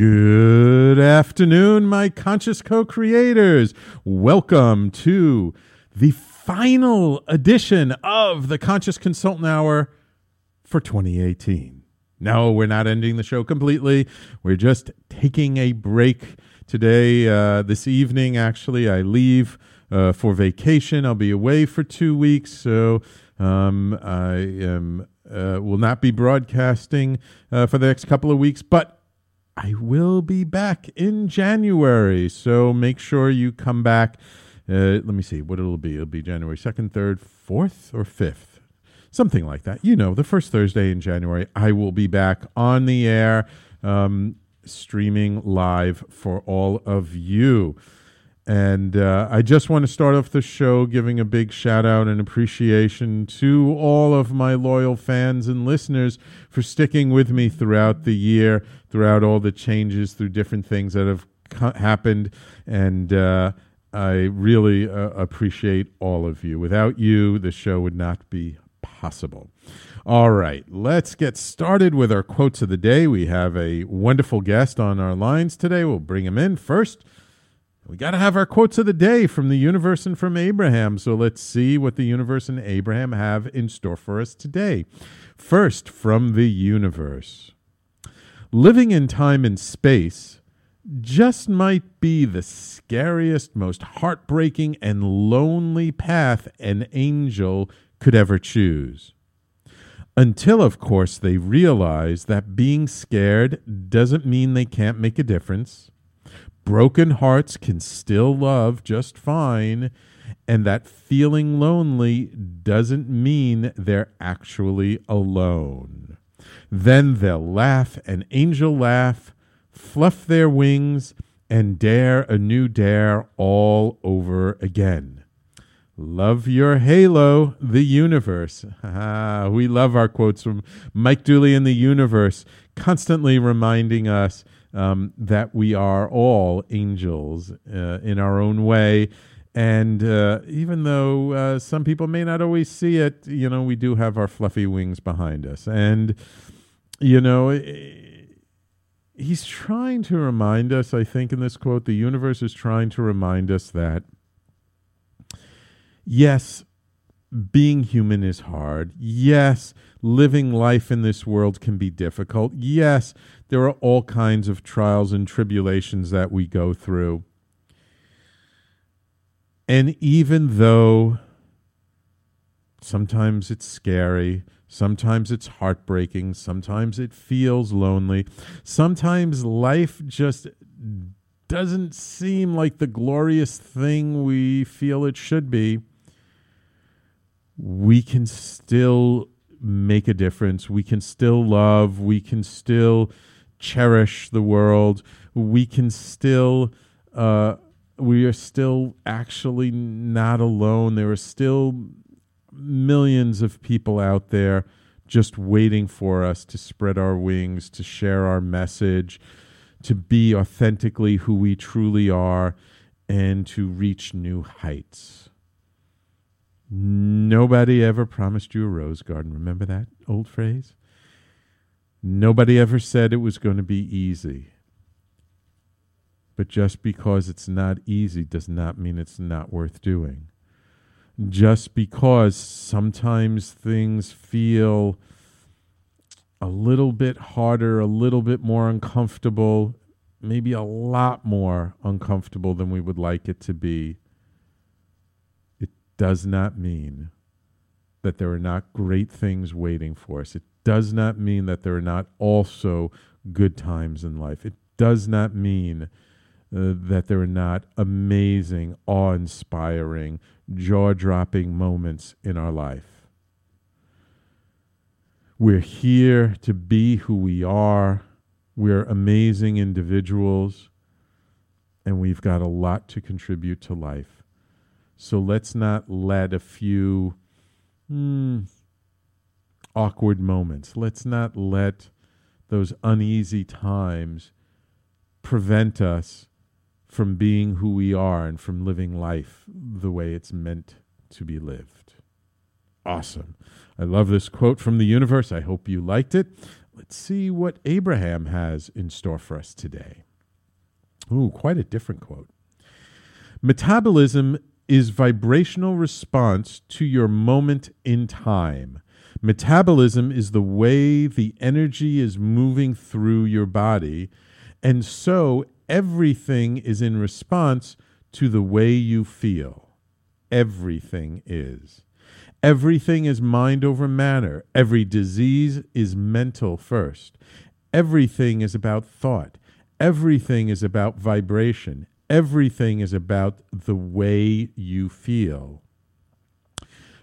Good afternoon, my conscious co creators. Welcome to the final edition of the Conscious Consultant Hour for 2018. No, we're not ending the show completely. We're just taking a break today. Uh, this evening, actually, I leave uh, for vacation. I'll be away for two weeks. So um, I am, uh, will not be broadcasting uh, for the next couple of weeks, but I will be back in January, so make sure you come back. Uh, let me see what it'll be. It'll be January 2nd, 3rd, 4th, or 5th. Something like that. You know, the first Thursday in January, I will be back on the air, um, streaming live for all of you. And uh, I just want to start off the show giving a big shout out and appreciation to all of my loyal fans and listeners for sticking with me throughout the year, throughout all the changes, through different things that have co- happened. And uh, I really uh, appreciate all of you. Without you, the show would not be possible. All right, let's get started with our quotes of the day. We have a wonderful guest on our lines today. We'll bring him in first. We got to have our quotes of the day from the universe and from Abraham. So let's see what the universe and Abraham have in store for us today. First, from the universe Living in time and space just might be the scariest, most heartbreaking, and lonely path an angel could ever choose. Until, of course, they realize that being scared doesn't mean they can't make a difference broken hearts can still love just fine, and that feeling lonely doesn't mean they're actually alone. Then they'll laugh an angel laugh, fluff their wings, and dare a new dare all over again. Love your halo, the universe. we love our quotes from Mike Dooley in the universe, constantly reminding us um, that we are all angels uh, in our own way. And uh, even though uh, some people may not always see it, you know, we do have our fluffy wings behind us. And, you know, he's trying to remind us, I think, in this quote, the universe is trying to remind us that, yes, being human is hard. Yes, living life in this world can be difficult. Yes, there are all kinds of trials and tribulations that we go through. And even though sometimes it's scary, sometimes it's heartbreaking, sometimes it feels lonely, sometimes life just doesn't seem like the glorious thing we feel it should be, we can still make a difference. We can still love. We can still cherish the world. We can still, uh, we are still actually not alone. There are still millions of people out there just waiting for us to spread our wings, to share our message, to be authentically who we truly are, and to reach new heights. Nobody ever promised you a rose garden. Remember that old phrase? Nobody ever said it was going to be easy. But just because it's not easy does not mean it's not worth doing. Just because sometimes things feel a little bit harder, a little bit more uncomfortable, maybe a lot more uncomfortable than we would like it to be, does not mean that there are not great things waiting for us. It does not mean that there are not also good times in life. It does not mean uh, that there are not amazing, awe inspiring, jaw dropping moments in our life. We're here to be who we are. We're amazing individuals, and we've got a lot to contribute to life. So let's not let a few hmm, awkward moments, let's not let those uneasy times prevent us from being who we are and from living life the way it's meant to be lived. Awesome. I love this quote from the universe. I hope you liked it. Let's see what Abraham has in store for us today. Ooh, quite a different quote. Metabolism is vibrational response to your moment in time. Metabolism is the way the energy is moving through your body, and so everything is in response to the way you feel. Everything is. Everything is mind over matter. Every disease is mental first. Everything is about thought. Everything is about vibration. Everything is about the way you feel.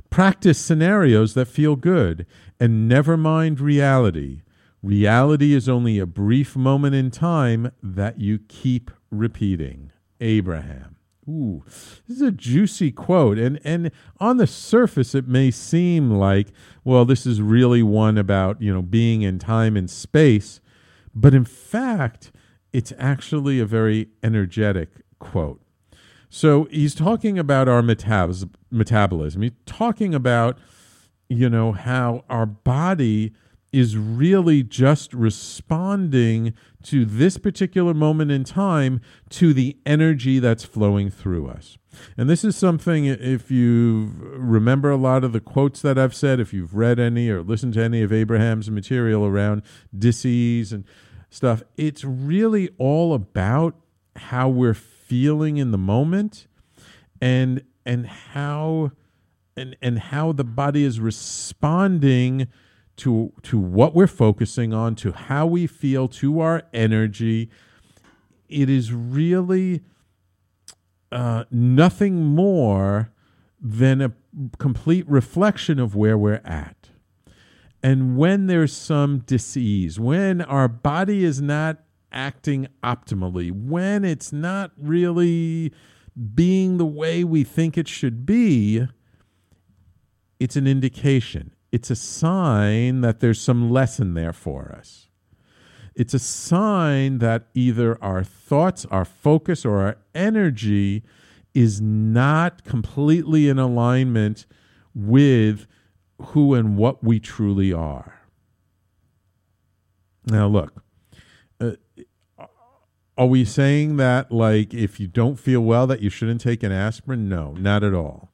Practice scenarios that feel good and never mind reality. Reality is only a brief moment in time that you keep repeating. Abraham. Ooh, this is a juicy quote. And, and on the surface, it may seem like, well, this is really one about, you know, being in time and space. But in fact, it's actually a very energetic quote. So he's talking about our metabolism. He's talking about, you know, how our body is really just responding to this particular moment in time to the energy that's flowing through us. And this is something, if you remember a lot of the quotes that I've said, if you've read any or listened to any of Abraham's material around disease and stuff, it's really all about how we're feeling in the moment and and how and and how the body is responding to to what we're focusing on, to how we feel, to our energy. It is really uh, nothing more than a complete reflection of where we're at. And when there's some disease, when our body is not acting optimally, when it's not really being the way we think it should be, it's an indication it's a sign that there's some lesson there for us. It's a sign that either our thoughts, our focus, or our energy is not completely in alignment with who and what we truly are. Now, look, uh, are we saying that, like, if you don't feel well, that you shouldn't take an aspirin? No, not at all.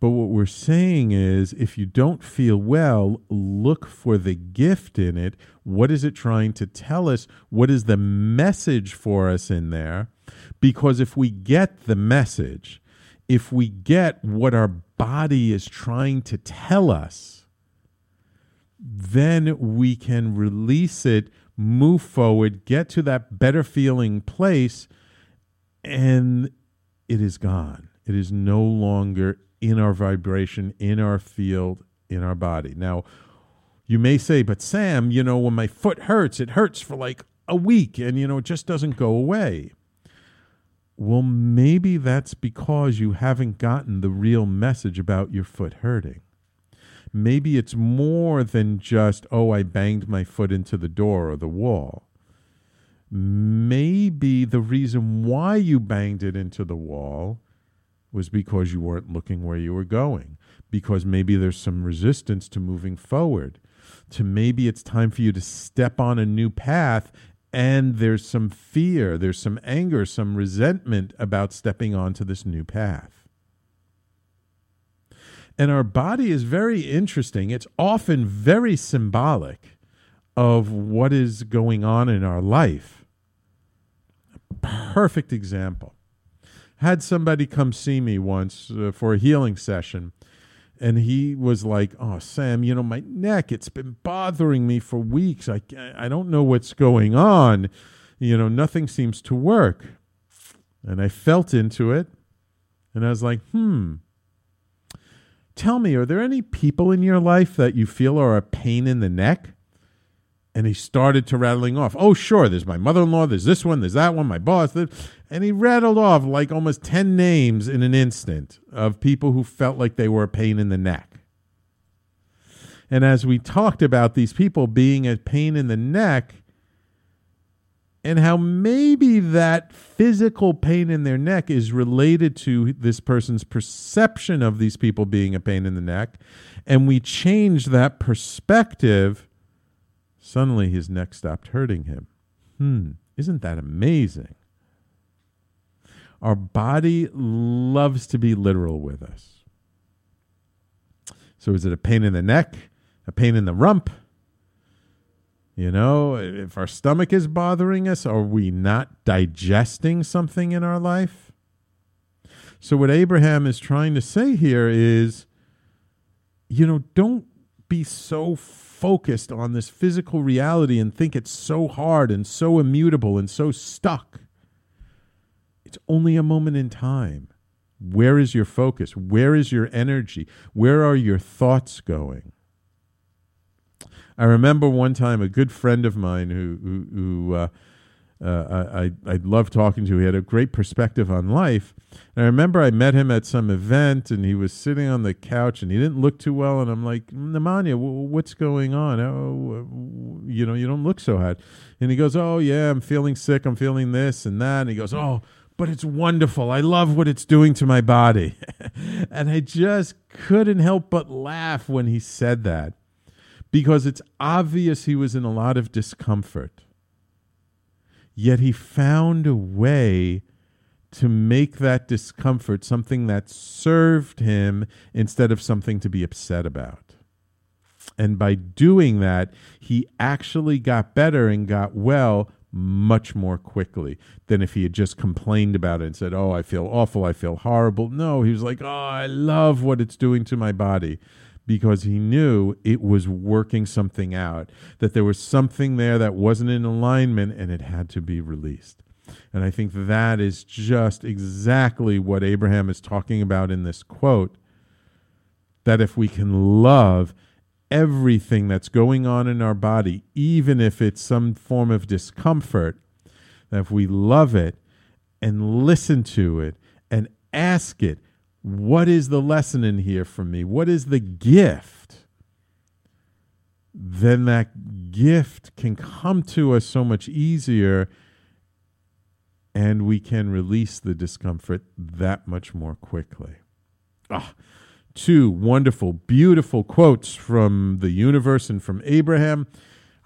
But what we're saying is if you don't feel well, look for the gift in it. What is it trying to tell us? What is the message for us in there? Because if we get the message, if we get what our body is trying to tell us, then we can release it, move forward, get to that better feeling place, and it is gone. It is no longer in our vibration, in our field, in our body. Now, you may say, but Sam, you know, when my foot hurts, it hurts for like a week and, you know, it just doesn't go away. Well, maybe that's because you haven't gotten the real message about your foot hurting. Maybe it's more than just, oh, I banged my foot into the door or the wall. Maybe the reason why you banged it into the wall was because you weren't looking where you were going, because maybe there's some resistance to moving forward, to maybe it's time for you to step on a new path and there's some fear, there's some anger, some resentment about stepping onto this new path. And our body is very interesting. It's often very symbolic of what is going on in our life. Perfect example had somebody come see me once uh, for a healing session and he was like, "Oh, Sam, you know my neck. It's been bothering me for weeks. I I don't know what's going on. You know, nothing seems to work." And I felt into it, and I was like, "Hmm." Tell me, are there any people in your life that you feel are a pain in the neck? And he started to rattling off. Oh, sure, there's my mother in law, there's this one, there's that one, my boss. And he rattled off like almost 10 names in an instant of people who felt like they were a pain in the neck. And as we talked about these people being a pain in the neck, and how maybe that physical pain in their neck is related to this person's perception of these people being a pain in the neck, and we change that perspective, suddenly his neck stopped hurting him. Hmm, isn't that amazing? Our body loves to be literal with us. So, is it a pain in the neck, a pain in the rump? You know, if our stomach is bothering us, are we not digesting something in our life? So, what Abraham is trying to say here is, you know, don't be so focused on this physical reality and think it's so hard and so immutable and so stuck. It's only a moment in time. Where is your focus? Where is your energy? Where are your thoughts going? I remember one time a good friend of mine who who, who uh, uh, I I loved talking to. He had a great perspective on life. And I remember I met him at some event, and he was sitting on the couch, and he didn't look too well. And I'm like, Nemanja, what's going on? Oh, you know, you don't look so hot. And he goes, Oh yeah, I'm feeling sick. I'm feeling this and that. And he goes, Oh but it's wonderful. I love what it's doing to my body. and I just couldn't help but laugh when he said that because it's obvious he was in a lot of discomfort. Yet he found a way to make that discomfort something that served him instead of something to be upset about. And by doing that, he actually got better and got well much more quickly than if he had just complained about it and said, Oh, I feel awful. I feel horrible. No, he was like, Oh, I love what it's doing to my body because he knew it was working something out, that there was something there that wasn't in alignment and it had to be released. And I think that is just exactly what Abraham is talking about in this quote that if we can love everything that's going on in our body, even if it's some form of discomfort, that if we love it and listen to it and ask it what is the lesson in here for me? What is the gift? Then that gift can come to us so much easier and we can release the discomfort that much more quickly. Ah, two wonderful, beautiful quotes from the universe and from Abraham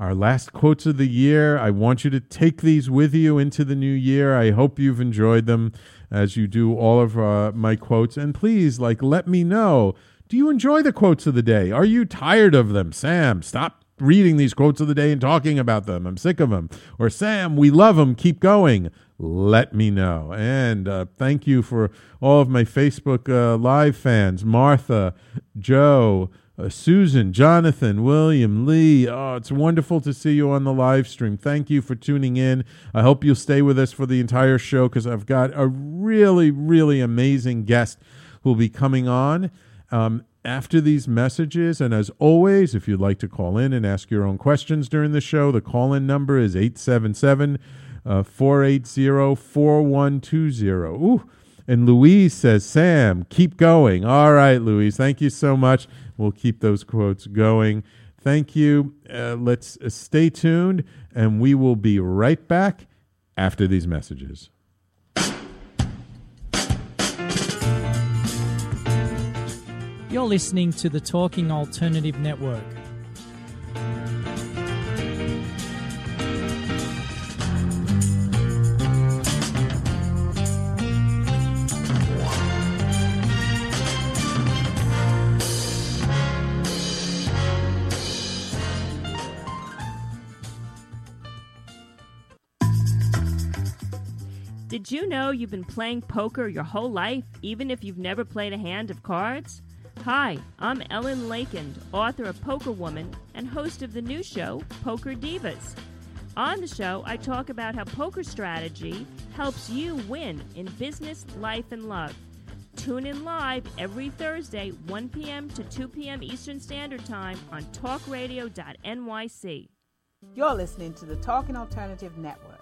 our last quotes of the year. I want you to take these with you into the new year. I hope you've enjoyed them as you do all of uh, my quotes. And please, like, let me know. Do you enjoy the quotes of the day? Are you tired of them? Sam, stop reading these quotes of the day and talking about them. I'm sick of them. Or Sam, we love them. Keep going. Let me know. And uh, thank you for all of my Facebook uh, Live fans Martha, Joe, uh, Susan, Jonathan, William, Lee. Oh, it's wonderful to see you on the live stream. Thank you for tuning in. I hope you'll stay with us for the entire show because I've got a really, really amazing guest who will be coming on. Um, after these messages. And as always, if you'd like to call in and ask your own questions during the show, the call in number is 877 480 4120. Ooh. And Louise says, Sam, keep going. All right, Louise, thank you so much. We'll keep those quotes going. Thank you. Uh, let's uh, stay tuned, and we will be right back after these messages. You're listening to the Talking Alternative Network. Did you know you've been playing poker your whole life, even if you've never played a hand of cards? Hi, I'm Ellen Leikind, author of Poker Woman and host of the new show, Poker Divas. On the show, I talk about how poker strategy helps you win in business, life, and love. Tune in live every Thursday, 1 p.m. to 2 p.m. Eastern Standard Time on talkradio.nyc. You're listening to the Talking Alternative Network.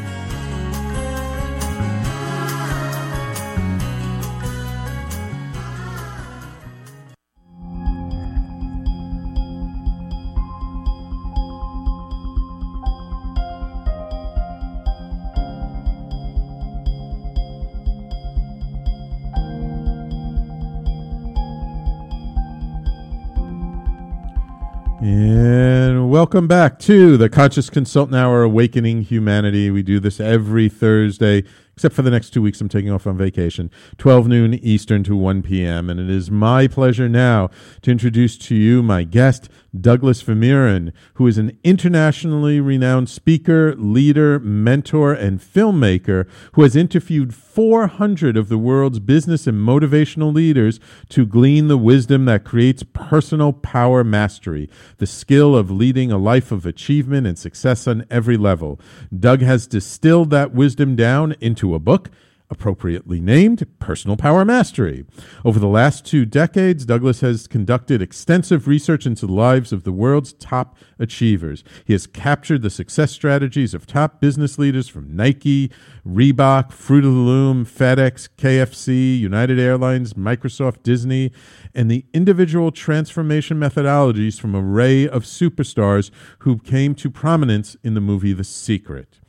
Welcome back to the Conscious Consultant Hour Awakening Humanity. We do this every Thursday except for the next two weeks I'm taking off on vacation, 12 noon Eastern to 1 p.m. And it is my pleasure now to introduce to you my guest, Douglas Vermeeren, who is an internationally renowned speaker, leader, mentor, and filmmaker who has interviewed 400 of the world's business and motivational leaders to glean the wisdom that creates personal power mastery, the skill of leading a life of achievement and success on every level. Doug has distilled that wisdom down into a book appropriately named Personal Power Mastery. Over the last two decades, Douglas has conducted extensive research into the lives of the world's top achievers. He has captured the success strategies of top business leaders from Nike, Reebok, Fruit of the Loom, FedEx, KFC, United Airlines, Microsoft, Disney, and the individual transformation methodologies from an array of superstars who came to prominence in the movie The Secret.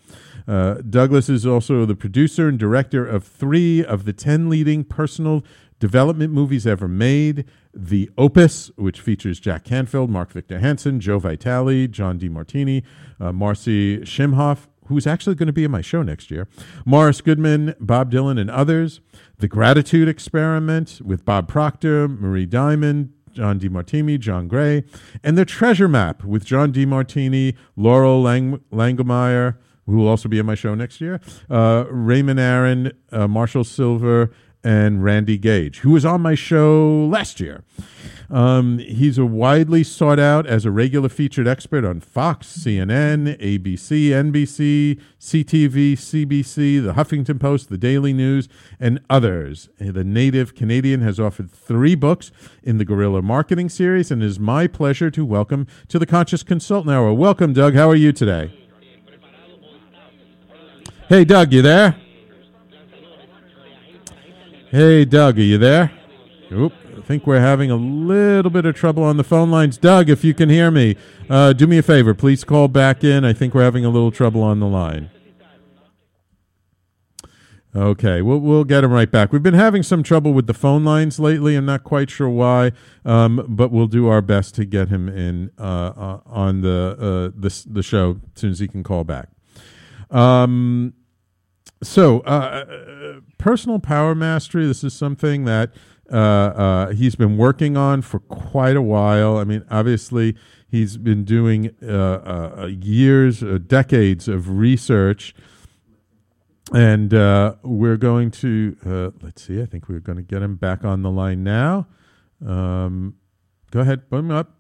Uh, Douglas is also the producer and director of three of the 10 leading personal development movies ever made The Opus, which features Jack Canfield, Mark Victor Hansen, Joe Vitale, John Demartini, uh, Marcy Shimoff, who's actually going to be in my show next year, Morris Goodman, Bob Dylan, and others. The Gratitude Experiment with Bob Proctor, Marie Diamond, John Demartini, John Gray, and The Treasure Map with John Demartini, Loral Lang- Langemeier, who will also be on my show next year, uh, Raymond Aaron, uh, Marshall Sylver, and Randy Gage, who was on my show last year. Um, he's a widely sought out as a regular featured expert on Fox, CNN, ABC, NBC, CTV, CBC, The Huffington Post, The Daily News, and others. The native Canadian has authored three books in the Guerrilla Marketing series, and it is my pleasure to welcome to the Conscious Consultant Hour. Welcome, Doug. How are you today? Hey, Doug, you there? Hey, Doug, are you there? Oop, I think we're having a little bit of trouble on the phone lines. Doug, if you can hear me, uh, do me a favor. Please call back in. I think we're having a little trouble on the line. Okay, we'll we'll get him right back. We've been having some trouble with the phone lines lately. I'm not quite sure why, um, but we'll do our best to get him in uh, uh, on the uh, the the show as soon as he can call back. Um, so, uh, personal power mastery. This is something that uh, uh, he's been working on for quite a while. I mean, obviously, he's been doing uh, uh, years, uh, decades of research. And we're going to, let's see, I think we're going to get him back on the line now. Um, go ahead, boom up.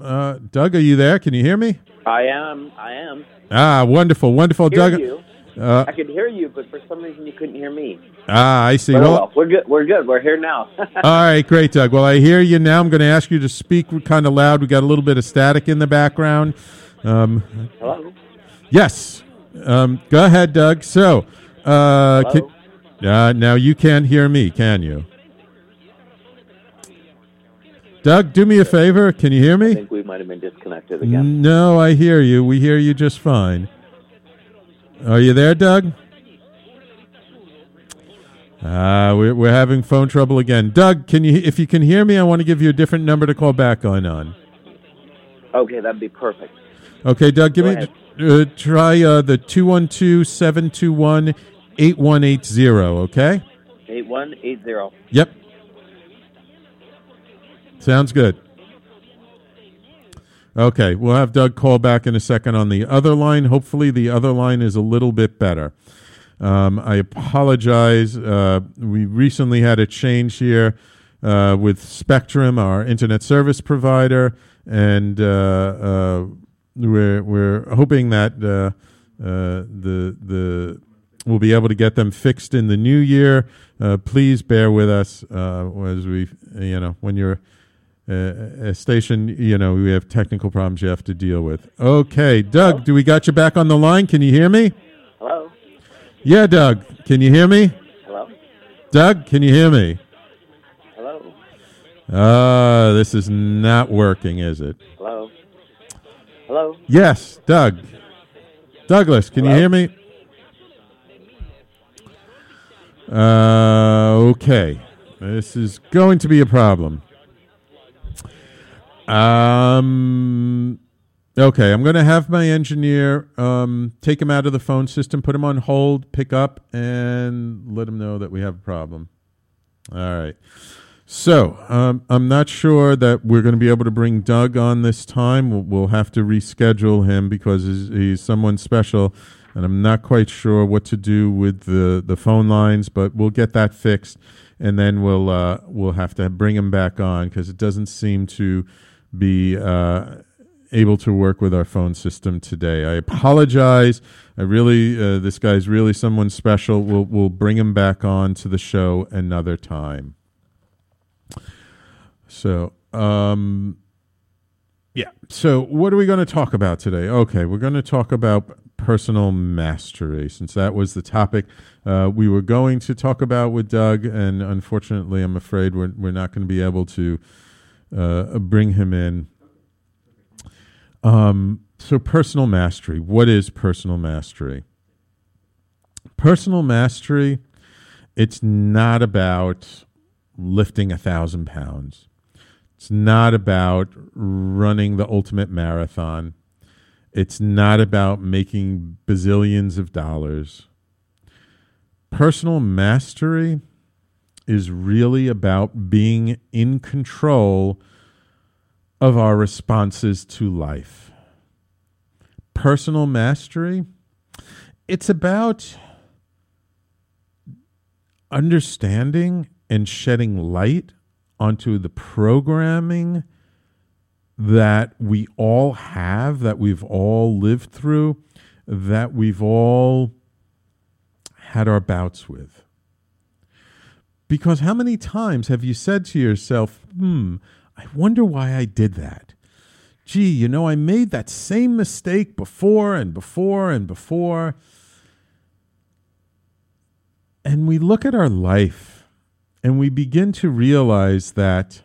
Doug, are you there? Can you hear me? I am. I am. Ah, wonderful, wonderful, Doug. You. Uh, I could hear you, but for some reason you couldn't hear me. Ah, I see. Well, well, we're good. We're good. We're here now. all right, great, Doug. Well, I hear you now. I'm going to ask you to speak kind of loud. We got a little bit of static in the background. Um, Hello. Yes. Um, go ahead, Doug. So, uh, can, uh, now you can't hear me, can you? Doug, do me a favor. Can you hear me? I think we might have been disconnected again. No, I hear you. We hear you just fine. Are you there, Doug? Uh, we're, we're having phone trouble again. Doug, can you if you can hear me, I want to give you a different number to call back on on. Okay, that'd be perfect. Okay, Doug, give Go me uh, try uh, the 212-721-8180, okay? 8180. Yep. Sounds good. Okay, we'll have Doug call back in a second on the other line. Hopefully, the other line is a little bit better. Um, I apologize. Uh, we recently had a change here uh, with Spectrum, our internet service provider, and uh, uh, we're we're hoping that uh, uh, the the we'll be able to get them fixed in the new year. Please bear with us as we, you know, when you're uh, a station, you know, we have technical problems you have to deal with. Okay, Doug, do we got you back on the line? Can you hear me? Hello? Yeah, Doug, can you hear me? Hello? Doug, can you hear me? Hello? Uh, this is not working, is it? Hello? Hello? Yes, Doug. Douglas, can you hear me? Uh, okay. This is going to be a problem. Um, okay, I'm going to have my engineer um, take him out of the phone system, put him on hold, pick up, and let him know that we have a problem. All right. So um, I'm not sure that we're going to be able to bring Doug on this time. We'll, we'll have to reschedule him because he's, he's someone special, and I'm not quite sure what to do with the, the phone lines. But we'll get that fixed, and then we'll uh, we'll have to bring him back on because it doesn't seem to be uh, able to work with our phone system today. I apologize. I really uh, this guy's really someone special. We'll we'll bring him back on to the show another time. So, um, yeah. So, what are we going to talk about today? Okay, we're going to talk about personal mastery, since that was the topic uh, we were going to talk about with Doug, and unfortunately, I'm afraid we're we're not going to be able to uh, bring him in. Um, so, personal mastery. What is personal mastery? Personal mastery. It's not about lifting a thousand pounds. It's not about running the ultimate marathon. It's not about making bazillions of dollars. Personal mastery is really about being in control of our responses to life. Personal mastery, it's about understanding and shedding light onto the programming that we all have, that we've all lived through, that we've all had our bouts with. Because how many times have you said to yourself, hmm, I wonder why I did that? Gee, you know, I made that same mistake before and before and before. And we look at our life and we begin to realize that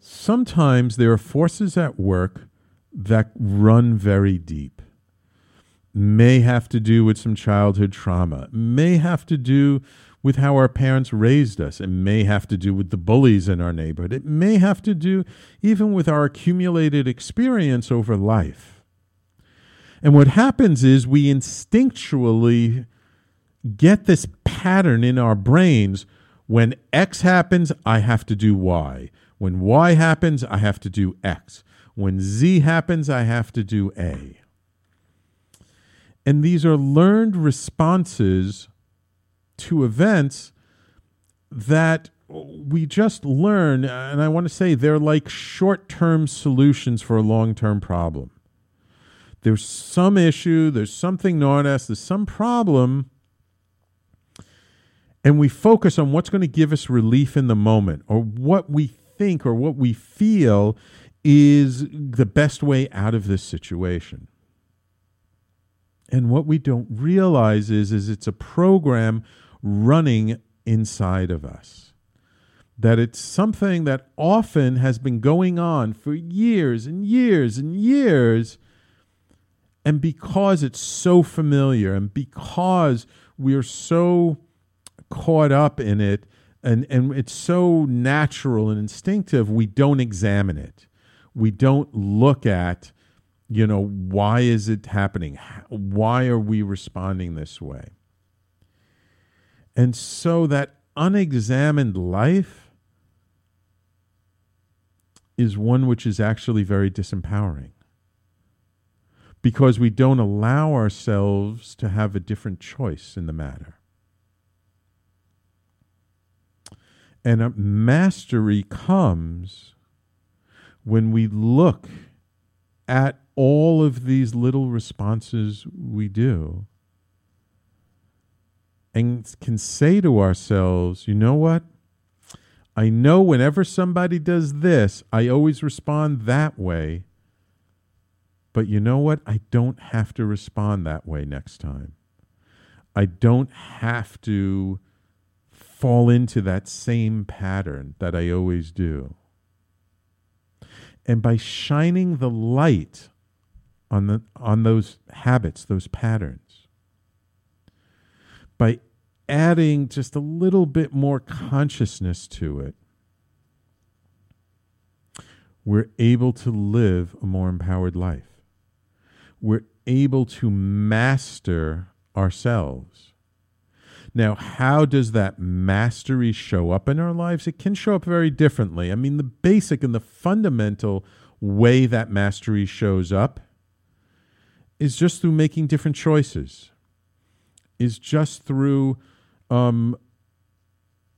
sometimes there are forces at work that run very deep. May have to do with some childhood trauma, may have to do with how our parents raised us. It may have to do with the bullies in our neighborhood. It may have to do even with our accumulated experience over life. And what happens is we instinctually get this pattern in our brains when X happens, I have to do Y. When Y happens, I have to do X. When Z happens, I have to do A. And these are learned responses to events that we just learn. And I want to say they're like short term solutions for a long term problem. There's some issue, there's something gnawing us, there's some problem and we focus on what's going to give us relief in the moment or what we think or what we feel is the best way out of this situation. And what we don't realize is, is it's a program running inside of us. That it's something that often has been going on for years and years and years. And because it's so familiar and because we're so caught up in it and, and it's so natural and instinctive, we don't examine it. We don't look at, you know, why is it happening? Why are we responding this way? And so that unexamined life is one which is actually very disempowering because we don't allow ourselves to have a different choice in the matter. And mastery comes when we look at all of these little responses we do and can say to ourselves, you know what? I know whenever somebody does this, I always respond that way. But you know what? I don't have to respond that way next time. I don't have to fall into that same pattern that I always do. And by shining the light on the on those habits, those patterns, by adding just a little bit more consciousness to it, we're able to live a more empowered life. We're able to master ourselves. Now, how does that mastery show up in our lives? It can show up very differently. I mean, the basic and the fundamental way that mastery shows up is just through making different choices, is just through um,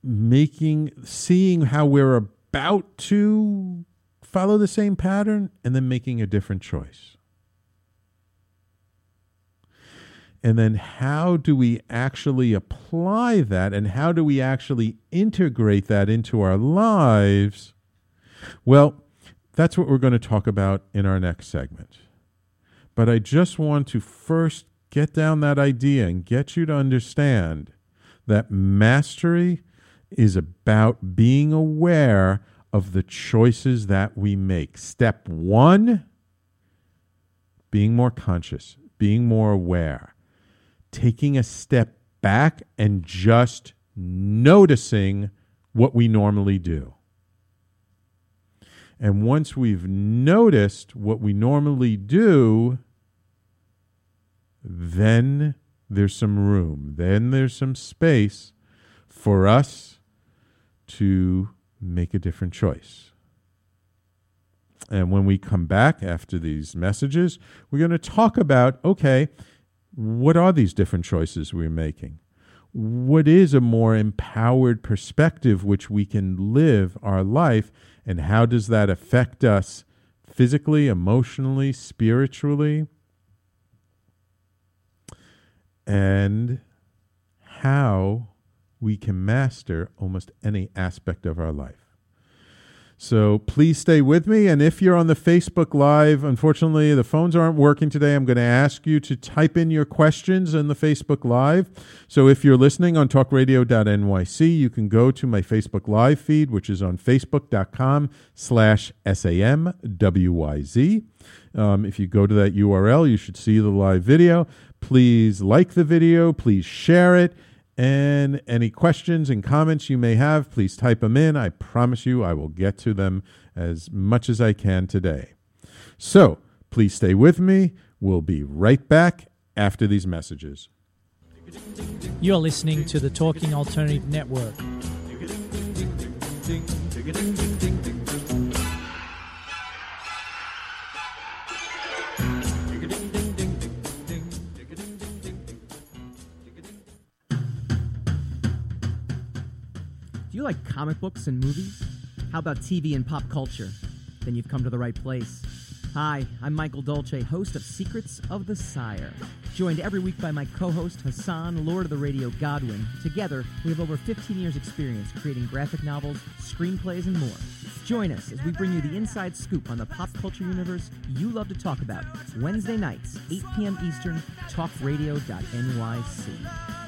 making, seeing how we're about to follow the same pattern and then making a different choice. And then how do we actually apply that and how do we actually integrate that into our lives? Well, that's what we're going to talk about in our next segment. But I just want to first get down that idea and get you to understand that mastery is about being aware of the choices that we make. Step one, being more conscious, being more aware, taking a step back and just noticing what we normally do. And once we've noticed what we normally do, then there's some room, then there's some space for us to make a different choice. And when we come back after these messages, we're going to talk about okay, what are these different choices we're making? What is a more empowered perspective which we can live our life, and how does that affect us physically, emotionally, spiritually? and how we can master almost any aspect of our life. So please stay with me. And if you're on the Facebook Live, unfortunately, the phones aren't working today. I'm going to ask you to type in your questions in the Facebook Live. So if you're listening on talkradio.nyc, you can go to my Facebook Live feed, which is on facebook.com slash SAMWYZ. Um, if you go to that URL, you should see the live video. Please like the video. Please share it. And any questions and comments you may have, please type them in. I promise you I will get to them as much as I can today. So please stay with me. We'll be right back after these messages. You're listening to the Talking Alternative Network. You like comic books and movies? How about TV and pop culture? Then you've come to the right place. Hi, I'm Michael Dolce, host of Secrets of the Sire. Joined every week by my co host Hassan, Lord of the Radio Godwin. Together, we have over 15 years' experience creating graphic novels, screenplays, and more. Join us as we bring you the inside scoop on the pop culture universe you love to talk about. Wednesday nights, 8 p.m. Eastern, talkradio.nyc.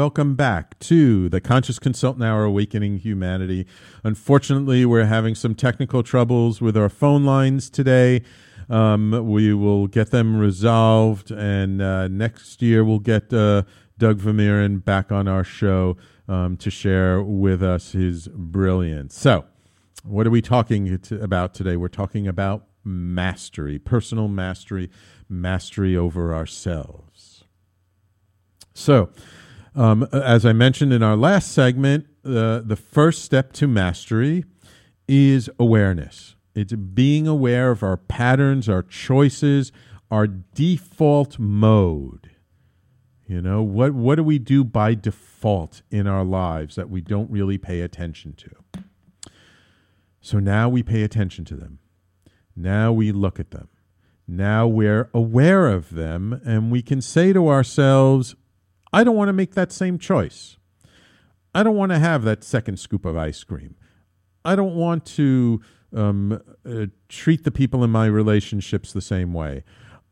Welcome back to the Conscious Consultant Hour Awakening Humanity. Unfortunately, we're having some technical troubles with our phone lines today. Um, we will get them resolved, and uh, next year we'll get uh, Doug Vermeeren back on our show um, to share with us his brilliance. So, what are we talking about today? We're talking about mastery, personal mastery, mastery over ourselves. So, um, as I mentioned in our last segment, uh, the first step to mastery is awareness. It's being aware of our patterns, our choices, our default mode. You know, what, what do we do by default in our lives that we don't really pay attention to? So now we pay attention to them. Now we look at them. Now we're aware of them, and we can say to ourselves, I don't want to make that same choice. I don't want to have that second scoop of ice cream. I don't want to um, uh, treat the people in my relationships the same way.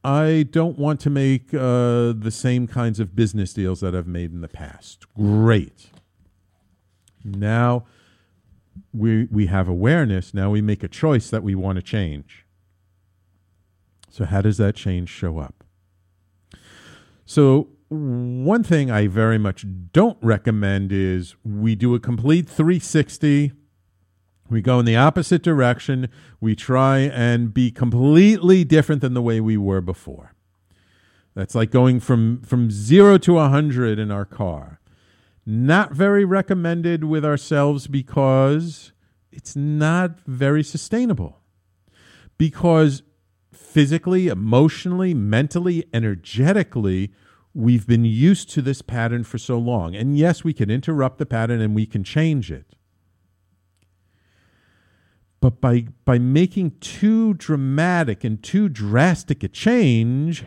I don't want to make uh, the same kinds of business deals that I've made in the past. Great. Now we, we have awareness. Now we make a choice that we want to change. So, how does that change show up? So, one thing I very much don't recommend is we do a complete 360. We go in the opposite direction. We try and be completely different than the way we were before. That's like going from, from zero to a 100 in our car. Not very recommended with ourselves because it's not very sustainable. Because physically, emotionally, mentally, energetically, we've been used to this pattern for so long. And yes, we can interrupt the pattern and we can change it. But by, by making too dramatic and too drastic a change,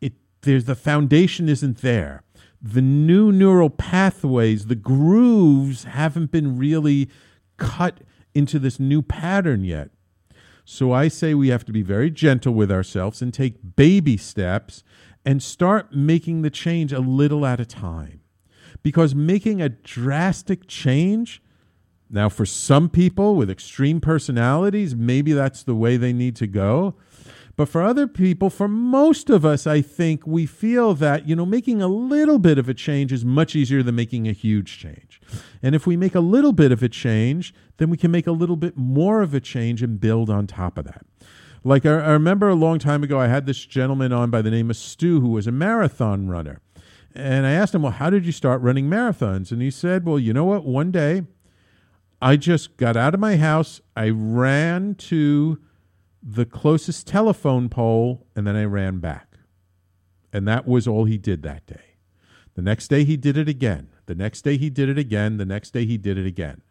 it, there's, the foundation isn't there. The new neural pathways, the grooves haven't been really cut into this new pattern yet. So I say we have to be very gentle with ourselves and take baby steps and start making the change a little at a time. Because making a drastic change, now for some people with extreme personalities, maybe that's the way they need to go. But for other people, for most of us, I think we feel that, you know, making a little bit of a change is much easier than making a huge change. And if we make a little bit of a change, then we can make a little bit more of a change and build on top of that. Like I, I remember a long time ago, I had this gentleman on by the name of Stu who was a marathon runner. And I asked him, Well, how did you start running marathons? And he said, Well, you know what? One day I just got out of my house, I ran to the closest telephone pole, and then I ran back. And that was all he did that day. The next day he did it again. The next day he did it again. The next day he did it again.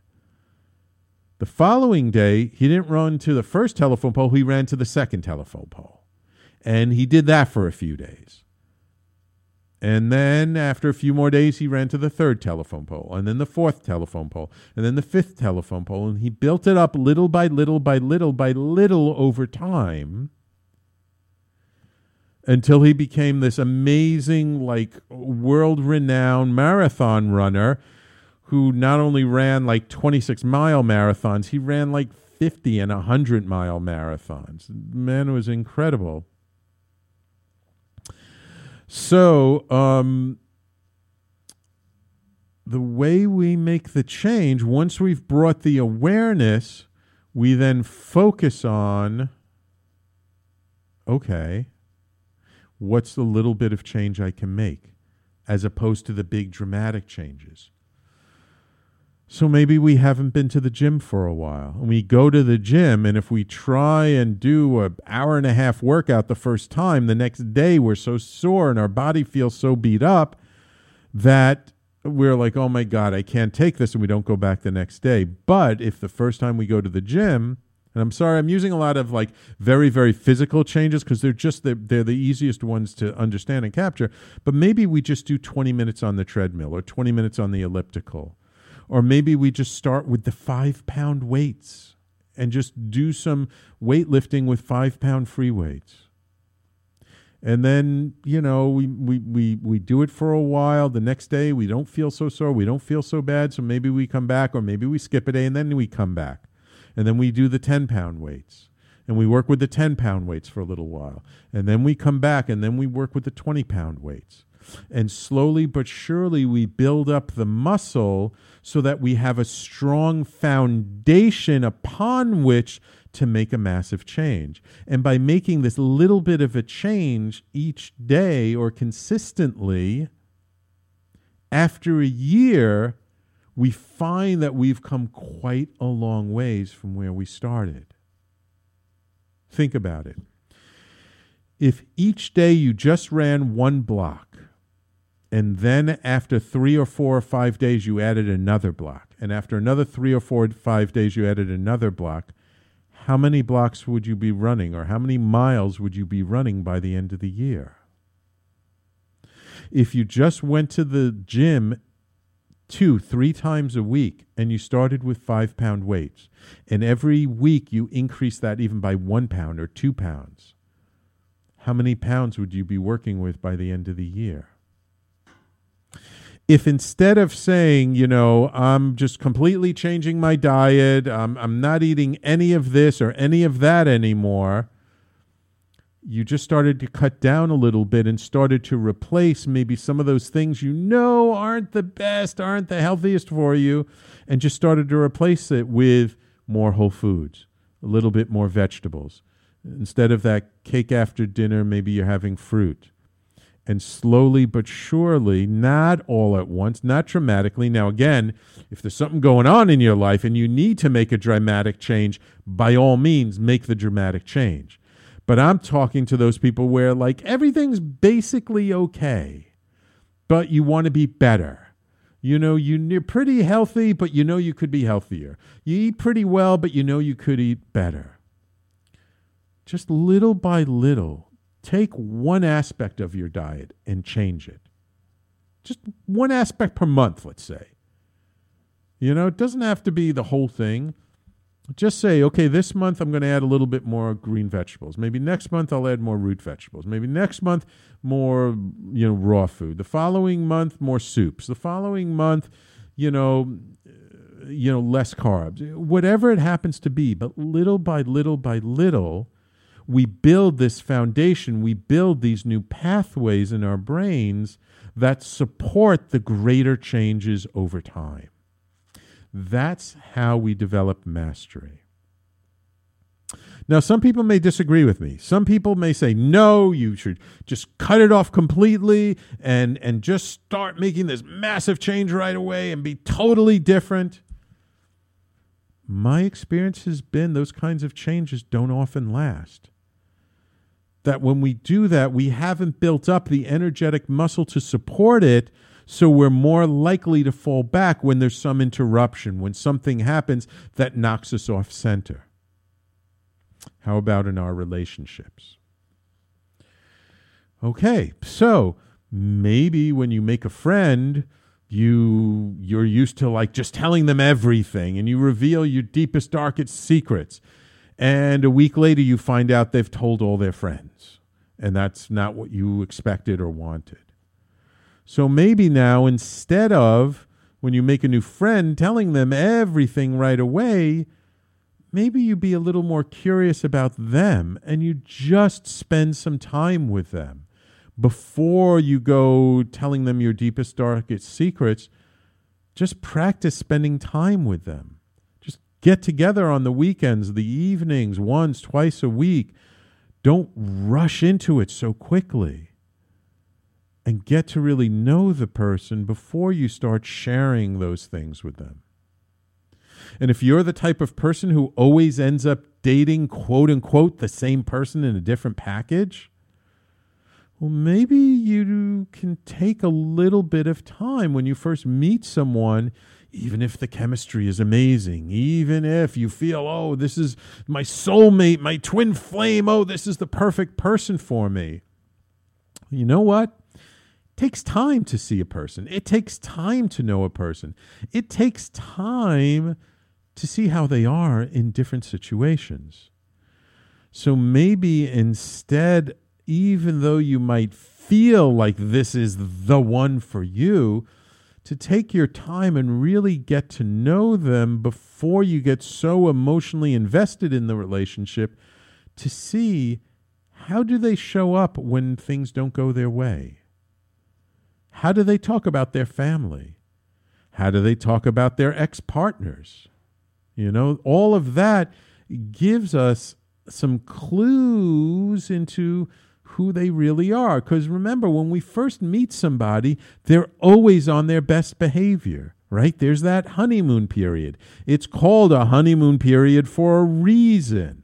The following day, he didn't run to the first telephone pole, he ran to the second telephone pole. And he did that for a few days. And then after a few more days, he ran to the third telephone pole, and then the fourth telephone pole, and then the fifth telephone pole. And he built it up little by little by little by little over time until he became this amazing, like world renowned marathon runner who not only ran like 26 mile marathons, he ran like 50 and 100 mile marathons. Man was incredible. So, um, the way we make the change, once we've brought the awareness, we then focus on okay, What's the little bit of change I can make as opposed to the big dramatic changes? So maybe we haven't been to the gym for a while. And we go to the gym, and if we try and do an hour and a half workout the first time, the next day we're so sore and our body feels so beat up that we're like, oh my God, I can't take this, and we don't go back the next day. But if the first time we go to the gym, and I'm sorry, I'm using a lot of like very, very physical changes because they're just the, they're the easiest ones to understand and capture. But maybe we just do 20 minutes on the treadmill or 20 minutes on the elliptical or maybe we just start with the five pound weights and just do some weightlifting with five pound free weights. And then, you know, we, we, we, we do it for a while. The next day, we don't feel so sore. We don't feel so bad. So maybe we come back, or maybe we skip a day and then we come back. And then we do the 10 pound weights. And we work with the 10 pound weights for a little while. And then we come back and then we work with the 20 pound weights. And slowly but surely, we build up the muscle so that we have a strong foundation upon which to make a massive change. And by making this little bit of a change each day or consistently, after a year, we find that we've come quite a long ways from where we started. Think about it. If each day you just ran one block, and then after three or four or five days you added another block. And after another three or four or five days you added another block. How many blocks would you be running or how many miles would you be running by the end of the year? If you just went to the gym two three times a week and you started with five pound weights and every week you increase that even by one pound or two pounds how many pounds would you be working with by the end of the year if instead of saying, you know, I'm just completely changing my diet, I'm, I'm not eating any of this or any of that anymore, you just started to cut down a little bit and started to replace maybe some of those things you know aren't the best, aren't the healthiest for you, and just started to replace it with more whole foods, a little bit more vegetables. Instead of that cake after dinner, maybe you're having fruit and slowly but surely, not all at once, not dramatically. Now, again, if there's something going on in your life and you need to make a dramatic change, by all means, make the dramatic change. But I'm talking to those people where, like, everything's basically okay, but you want to be better. You know, you're pretty healthy, but you know you could be healthier. You eat pretty well, but you know you could eat better. Just little by little, take one aspect of your diet and change it. Just one aspect per month, let's say. You know, it doesn't have to be the whole thing. Just say, okay, this month I'm going to add a little bit more green vegetables. Maybe next month I'll add more root vegetables. Maybe next month more, you know, raw food. The following month more soups. The following month, you know, you know, less carbs. Whatever it happens to be, but little by little by little, we build this foundation, we build these new pathways in our brains that support the greater changes over time. That's how we develop mastery. Now, some people may disagree with me. Some people may say, no, you should just cut it off completely and, and just start making this massive change right away and be totally different. My experience has been those kinds of changes don't often last that when we do that, we haven't built up the energetic muscle to support it. So we're more likely to fall back when there's some interruption, when something happens that knocks us off center. How about in our relationships? Okay, so maybe when you make a friend, you you're used to like just telling them everything and you reveal your deepest darkest secrets and a week later, you find out they've told all their friends. And that's not what you expected or wanted. So maybe now, instead of when you make a new friend telling them everything right away, maybe you be a little more curious about them and you just spend some time with them before you go telling them your deepest, darkest secrets. Just practice spending time with them get together on the weekends, the evenings, once, twice a week. Don't rush into it so quickly and get to really know the person before you start sharing those things with them. And if you're the type of person who always ends up dating, quote unquote, the same person in a different package, well, maybe you can take a little bit of time when you first meet someone, even if the chemistry is amazing, even if you feel, oh, this is my soulmate, my twin flame, oh, this is the perfect person for me. You know what? It takes time to see a person. It takes time to know a person. It takes time to see how they are in different situations. So maybe instead even though you might feel like this is the one for you, to take your time and really get to know them before you get so emotionally invested in the relationship to see how do they show up when things don't go their way? How do they talk about their family? How do they talk about their ex partners? You know, all of that gives us some clues into who they really are. Because remember, when we first meet somebody, they're always on their best behavior, right? There's that honeymoon period. It's called a honeymoon period for a reason.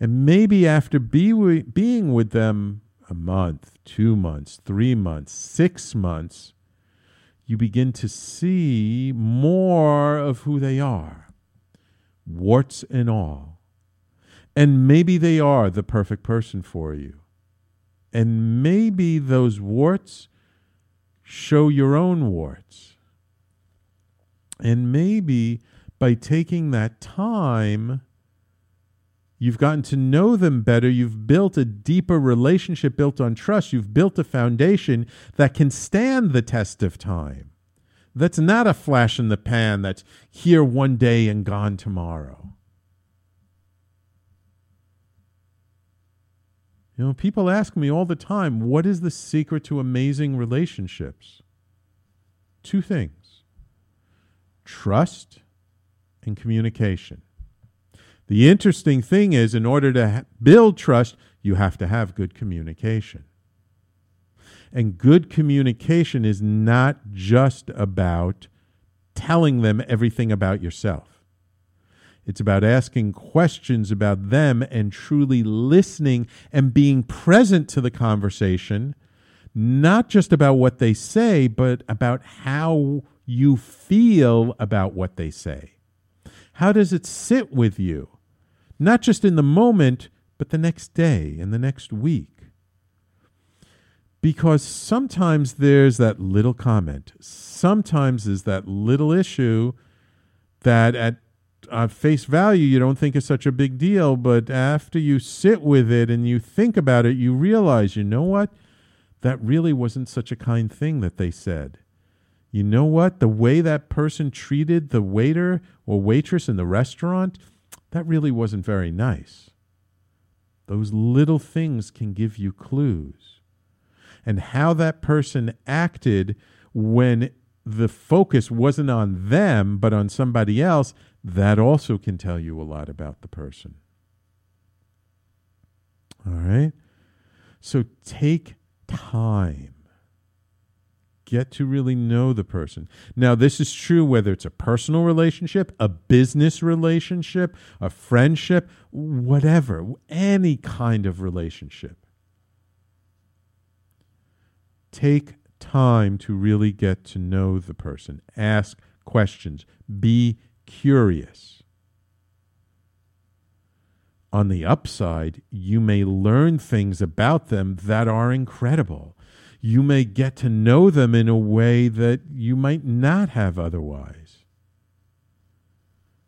And maybe after be, being with them a month, two months, three months, six months, you begin to see more of who they are, warts and all. And maybe they are the perfect person for you. And maybe those warts show your own warts. And maybe by taking that time, you've gotten to know them better. You've built a deeper relationship built on trust. You've built a foundation that can stand the test of time. That's not a flash in the pan that's here one day and gone tomorrow. You know, people ask me all the time, what is the secret to amazing relationships? Two things trust and communication. The interesting thing is, in order to ha- build trust, you have to have good communication. And good communication is not just about telling them everything about yourself. It's about asking questions about them and truly listening and being present to the conversation, not just about what they say, but about how you feel about what they say. How does it sit with you? Not just in the moment, but the next day and the next week. Because sometimes there's that little comment, sometimes there's that little issue that at uh, face value, you don't think it's such a big deal, but after you sit with it and you think about it, you realize, you know what? That really wasn't such a kind thing that they said. You know what? The way that person treated the waiter or waitress in the restaurant, that really wasn't very nice. Those little things can give you clues. And how that person acted when the focus wasn't on them, but on somebody else, that also can tell you a lot about the person. All right? So take time. Get to really know the person. Now, this is true whether it's a personal relationship, a business relationship, a friendship, whatever, any kind of relationship. Take time to really get to know the person. Ask questions. Be curious. On the upside, you may learn things about them that are incredible. You may get to know them in a way that you might not have otherwise.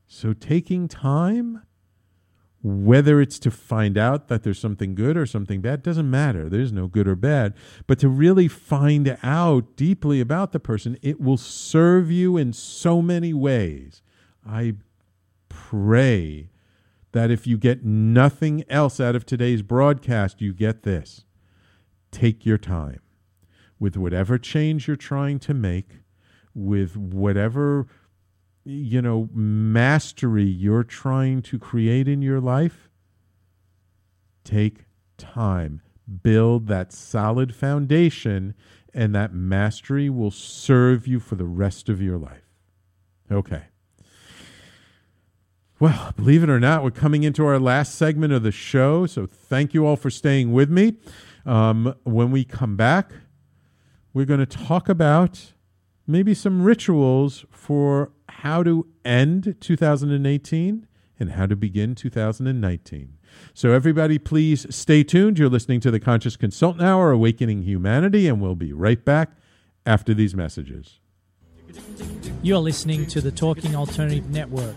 So, taking time, whether it's to find out that there's something good or something bad, doesn't matter. There's no good or bad. But to really find out deeply about the person, it will serve you in so many ways. I pray that if you get nothing else out of today's broadcast, you get this. Take your time with whatever change you're trying to make, with whatever you know mastery you're trying to create in your life. take time, build that solid foundation, and that mastery will serve you for the rest of your life. Okay. Well, believe it or not, we're coming into our last segment of the show. So thank you all for staying with me. Um, when we come back, we're going to talk about maybe some rituals for how to end 2018 and how to begin 2019. So, everybody, please stay tuned. You're listening to the Conscious Consultant Hour, Awakening Humanity, and we'll be right back after these messages. You're listening to the Talking Alternative Network.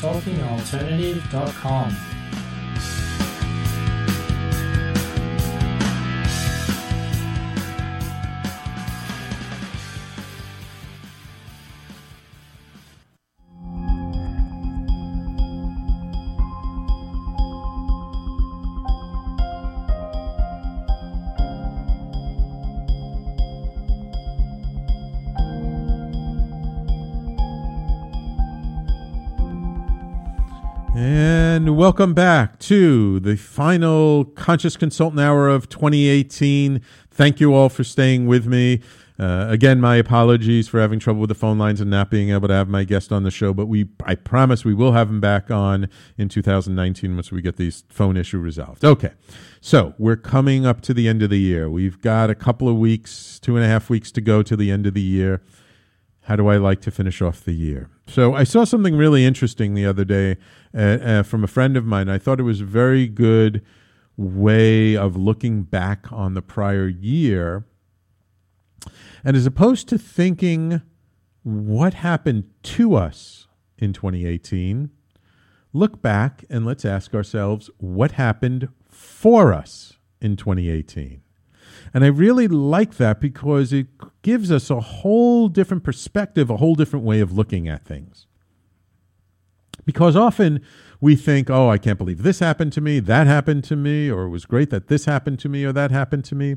TalkingAlternative.com. welcome back to the final Conscious Consultant Hour of 2018. Thank you all for staying with me. Uh, again, my apologies for having trouble with the phone lines and not being able to have my guest on the show, but we I promise we will have him back on in 2019 once we get these phone issue resolved. Okay, so we're coming up to the end of the year. We've got a couple of weeks, two and a half weeks to go to the end of the year. How do I like to finish off the year? So I saw something really interesting the other day uh, uh, from a friend of mine. I thought it was a very good way of looking back on the prior year. And as opposed to thinking what happened to us in 2018, look back and let's ask ourselves what happened for us in 2018. And I really like that because it gives us a whole different perspective, a whole different way of looking at things. Because often we think, oh, I can't believe this happened to me, that happened to me, or it was great that this happened to me or that happened to me.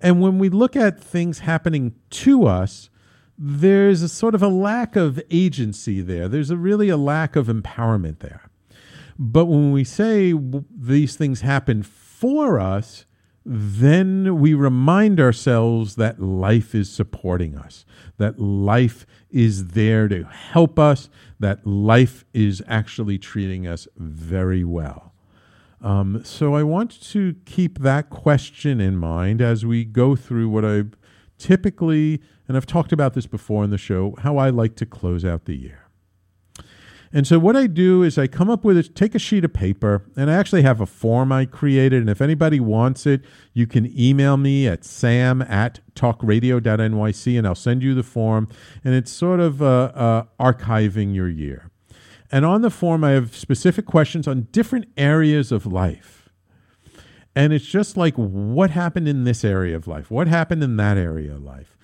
And when we look at things happening to us, there's a sort of a lack of agency there. There's a really a lack of empowerment there. But when we say these things happen for us, then we remind ourselves that life is supporting us, that life is there to help us, that life is actually treating us very well. Um, so I want to keep that question in mind as we go through what I typically, and I've talked about this before in the show, how I like to close out the year. And so what I do is I come up with it, take a sheet of paper, and I actually have a form I created. And if anybody wants it, you can email me at sam at talkradio.nyc and I'll send you the form. And it's sort of uh, uh, archiving your year. And on the form, I have specific questions on different areas of life. And it's just like, what happened in this area of life? What happened in that area of life?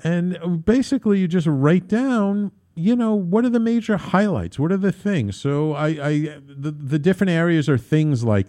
And basically, you just write down you know, what are the major highlights? What are the things? So I, I the, the different areas are things like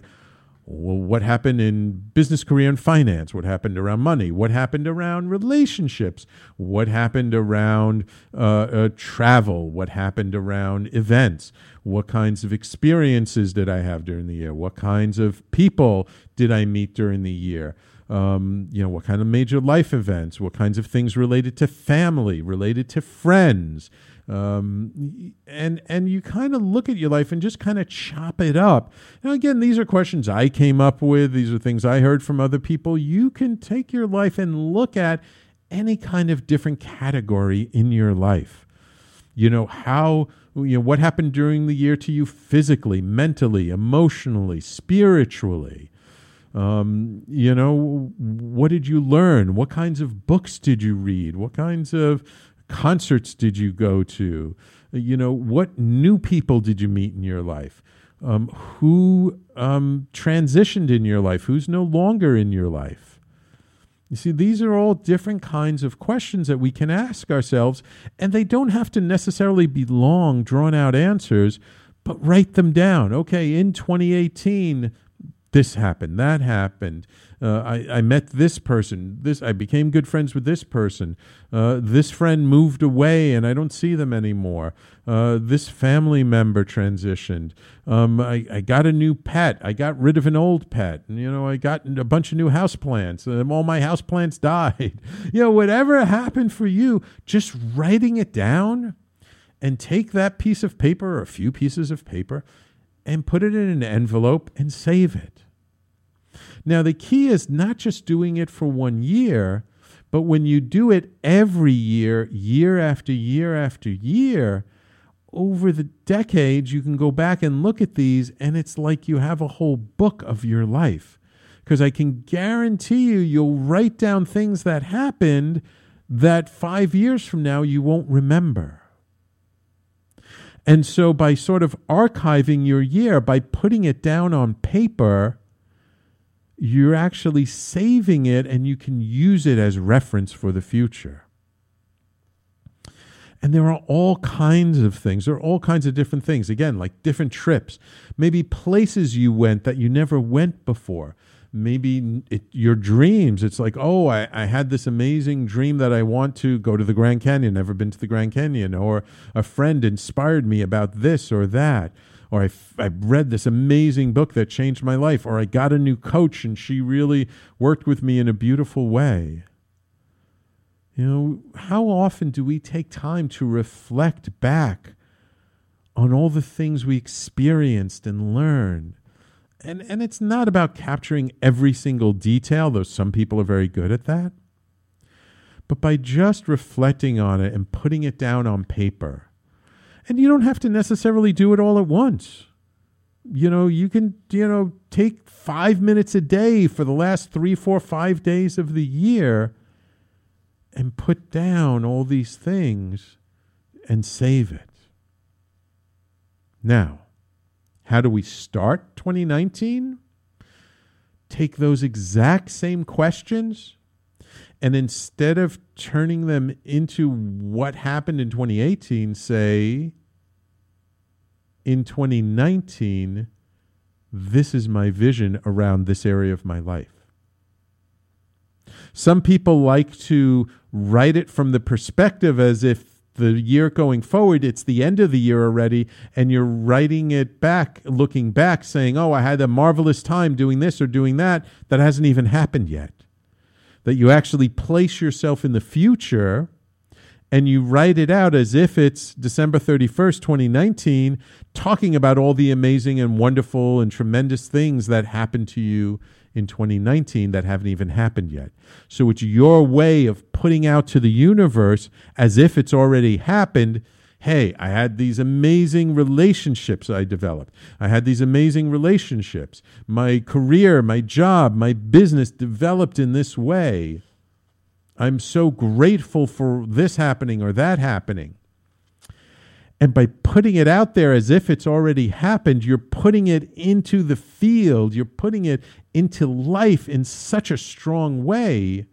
well, what happened in business, career, and finance? What happened around money? What happened around relationships? What happened around uh, uh, travel? What happened around events? What kinds of experiences did I have during the year? What kinds of people did I meet during the year? Um, you know, what kind of major life events? What kinds of things related to family, related to friends? Um, and and you kind of look at your life and just kind of chop it up. Now, again, these are questions I came up with. These are things I heard from other people. You can take your life and look at any kind of different category in your life. You know how you know what happened during the year to you physically, mentally, emotionally, spiritually. Um, you know, what did you learn? What kinds of books did you read? What kinds of concerts did you go to? You know, what new people did you meet in your life? Um, who um, transitioned in your life? Who's no longer in your life? You see, these are all different kinds of questions that we can ask ourselves, and they don't have to necessarily be long, drawn out answers, but write them down. Okay, in 2018, this happened, that happened. Uh, I, I met this person. This I became good friends with this person. Uh, this friend moved away, and I don't see them anymore. Uh, this family member transitioned. Um, I, I got a new pet. I got rid of an old pet. And, you know, I got a bunch of new house plants. Um, all my house plants died. you know, whatever happened for you, just writing it down, and take that piece of paper or a few pieces of paper, and put it in an envelope and save it now, the key is not just doing it for one year, but when you do it every year, year after year after year, over the decades, you can go back and look at these, and it's like you have a whole book of your life. Because I can guarantee you, you'll write down things that happened that five years from now you won't remember. And so, by sort of archiving your year, by putting it down on paper, you're actually saving it and you can use it as reference for the future. And there are all kinds of things. There are all kinds of different things. Again, like different trips, maybe places you went that you never went before. Maybe it, your dreams. It's like, oh, I, I had this amazing dream that I want to go to the Grand Canyon, never been to the Grand Canyon, or a friend inspired me about this or that or I, f- I read this amazing book that changed my life, or I got a new coach and she really worked with me in a beautiful way. You know, how often do we take time to reflect back on all the things we experienced and learned? And, and it's not about capturing every single detail, though some people are very good at that. But by just reflecting on it and putting it down on paper, and you don't have to necessarily do it all at once. You know, you can, you know, take five minutes a day for the last three, four, five days of the year and put down all these things and save it. Now, how do we start 2019? Take those exact same questions and instead of turning them into what happened in 2018, say, in 2019, this is my vision around this area of my life. Some people like to write it from the perspective as if the year going forward, it's the end of the year already, and you're writing it back, looking back, saying, Oh, I had a marvelous time doing this or doing that, that hasn't even happened yet. That you actually place yourself in the future and you write it out as if it's December 31st, 2019, talking about all the amazing and wonderful and tremendous things that happened to you in 2019 that haven't even happened yet. So it's your way of putting out to the universe as if it's already happened. Hey, I had these amazing relationships I developed. I had these amazing relationships. My career, my job, my business developed in this way. I'm so grateful for this happening or that happening. And by putting it out there as if it's already happened, you're putting it into the field, you're putting it into life in such a strong way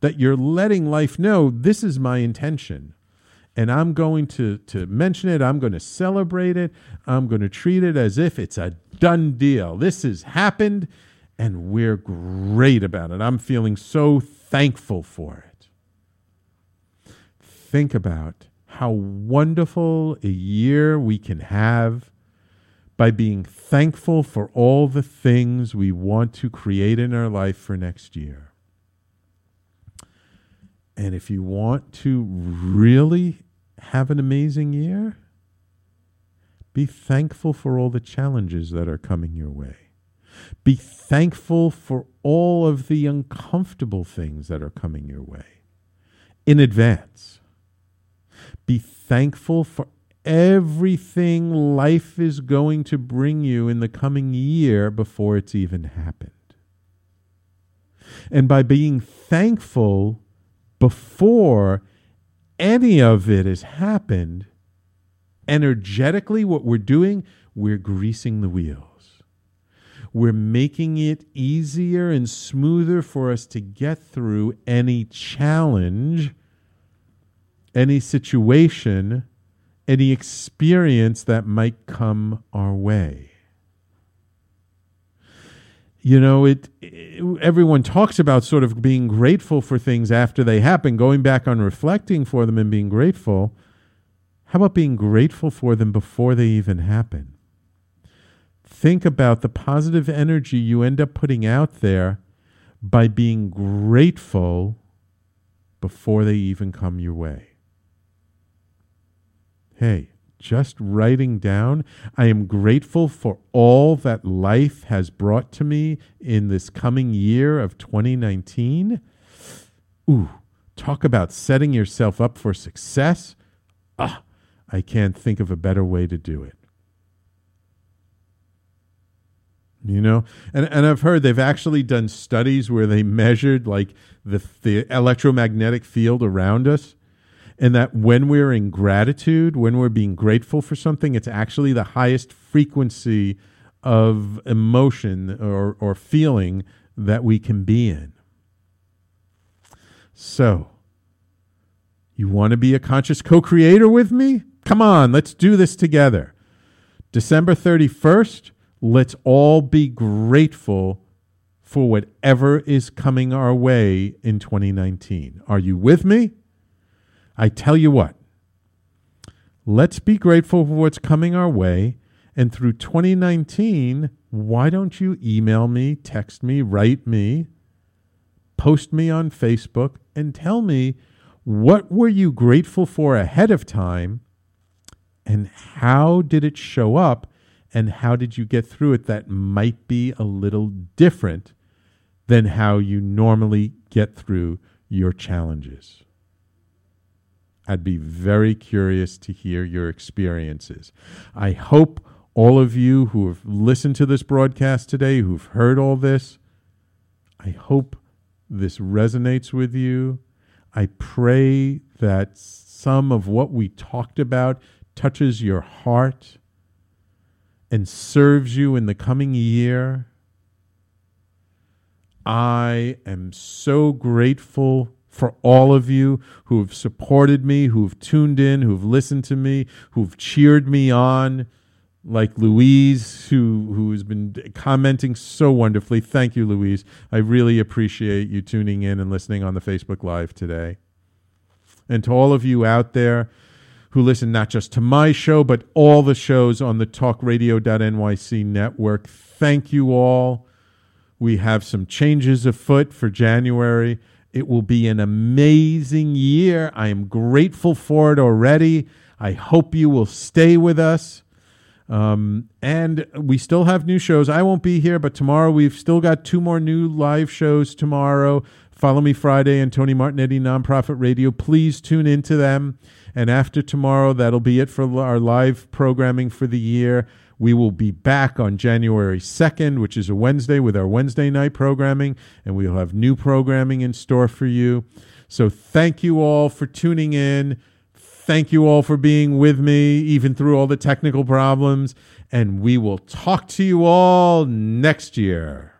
that you're letting life know this is my intention. And I'm going to, to mention it. I'm going to celebrate it. I'm going to treat it as if it's a done deal. This has happened, and we're great about it. I'm feeling so thankful for it. Think about how wonderful a year we can have by being thankful for all the things we want to create in our life for next year. And if you want to really have an amazing year, be thankful for all the challenges that are coming your way. Be thankful for all of the uncomfortable things that are coming your way in advance. Be thankful for everything life is going to bring you in the coming year before it's even happened. And by being thankful before any of it has happened, energetically, what we're doing, we're greasing the wheels. We're making it easier and smoother for us to get through any challenge, any situation, any experience that might come our way you know it, it, everyone talks about sort of being grateful for things after they happen going back on reflecting for them and being grateful. How about being grateful for them before they even happen? Think about the positive energy you end up putting out there by being grateful before they even come your way. Hey just writing down. I am grateful for all that life has brought to me in this coming year of 2019. Ooh, talk about setting yourself up for success. Ah, I can't think of a better way to do it. You know, and, and I've heard they've actually done studies where they measured like the, the electromagnetic field around us and that when we're in gratitude, when we're being grateful for something, it's actually the highest frequency of emotion or, or feeling that we can be in. So, you want to be a conscious co creator with me? Come on, let's do this together. December 31st, let's all be grateful for whatever is coming our way in 2019. Are you with me? I tell you what, let's be grateful for what's coming our way. And through 2019, why don't you email me, text me, write me, post me on Facebook, and tell me what were you grateful for ahead of time and how did it show up and how did you get through it that might be a little different than how you normally get through your challenges. I'd be very curious to hear your experiences. I hope all of you who have listened to this broadcast today, who've heard all this, I hope this resonates with you. I pray that some of what we talked about touches your heart and serves you in the coming year. I am so grateful for all of you who have supported me, who've tuned in, who've listened to me, who've cheered me on, like Louise, who who's been commenting so wonderfully. Thank you, Louise. I really appreciate you tuning in and listening on the Facebook Live today. And to all of you out there who listen not just to my show, but all the shows on the talkradio.nyc network, thank you all. We have some changes afoot for January. It will be an amazing year. I am grateful for it already. I hope you will stay with us. Um, and we still have new shows. I won't be here, but tomorrow we've still got two more new live shows tomorrow. Follow Me Friday and Tony Martignetti Nonprofit Radio. Please tune into them. And after tomorrow, that'll be it for our live programming for the year. We will be back on January 2nd, which is a Wednesday, with our Wednesday night programming, and we'll have new programming in store for you. So thank you all for tuning in. Thank you all for being with me, even through all the technical problems. And we will talk to you all next year.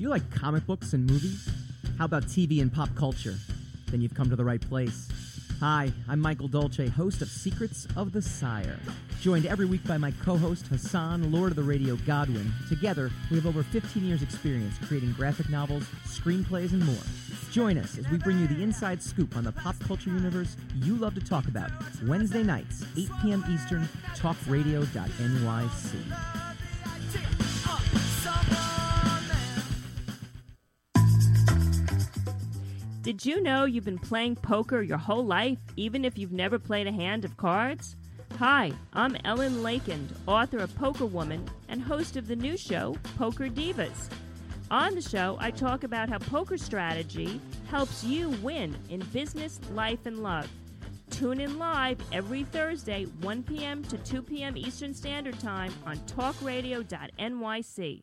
Do you like comic books and movies? How about TV and pop culture? Then you've come to the right place. Hi, I'm Michael Dolce, host of Secrets of the Sire. Joined every week by my co host Hassan, Lord of the Radio Godwin. Together, we have over 15 years' experience creating graphic novels, screenplays, and more. Join us as we bring you the inside scoop on the pop culture universe you love to talk about. Wednesday nights, 8 p.m. Eastern, talkradio.nyc. Did you know you've been playing poker your whole life, even if you've never played a hand of cards? Hi, I'm Ellen Leikind, author of Poker Woman and host of the new show, Poker Divas. On the show, I talk about how poker strategy helps you win in business, life, and love. Tune in live every Thursday, 1 p.m. to 2 p.m. Eastern Standard Time on talkradio.nyc.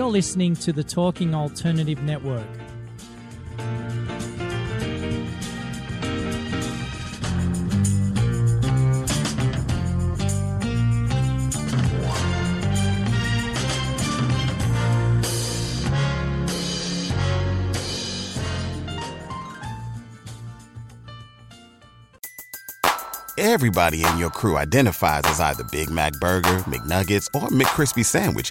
You're listening to the Talking Alternative Network. Everybody in your crew identifies as either Big Mac Burger, McNuggets, or McCrispy Sandwich.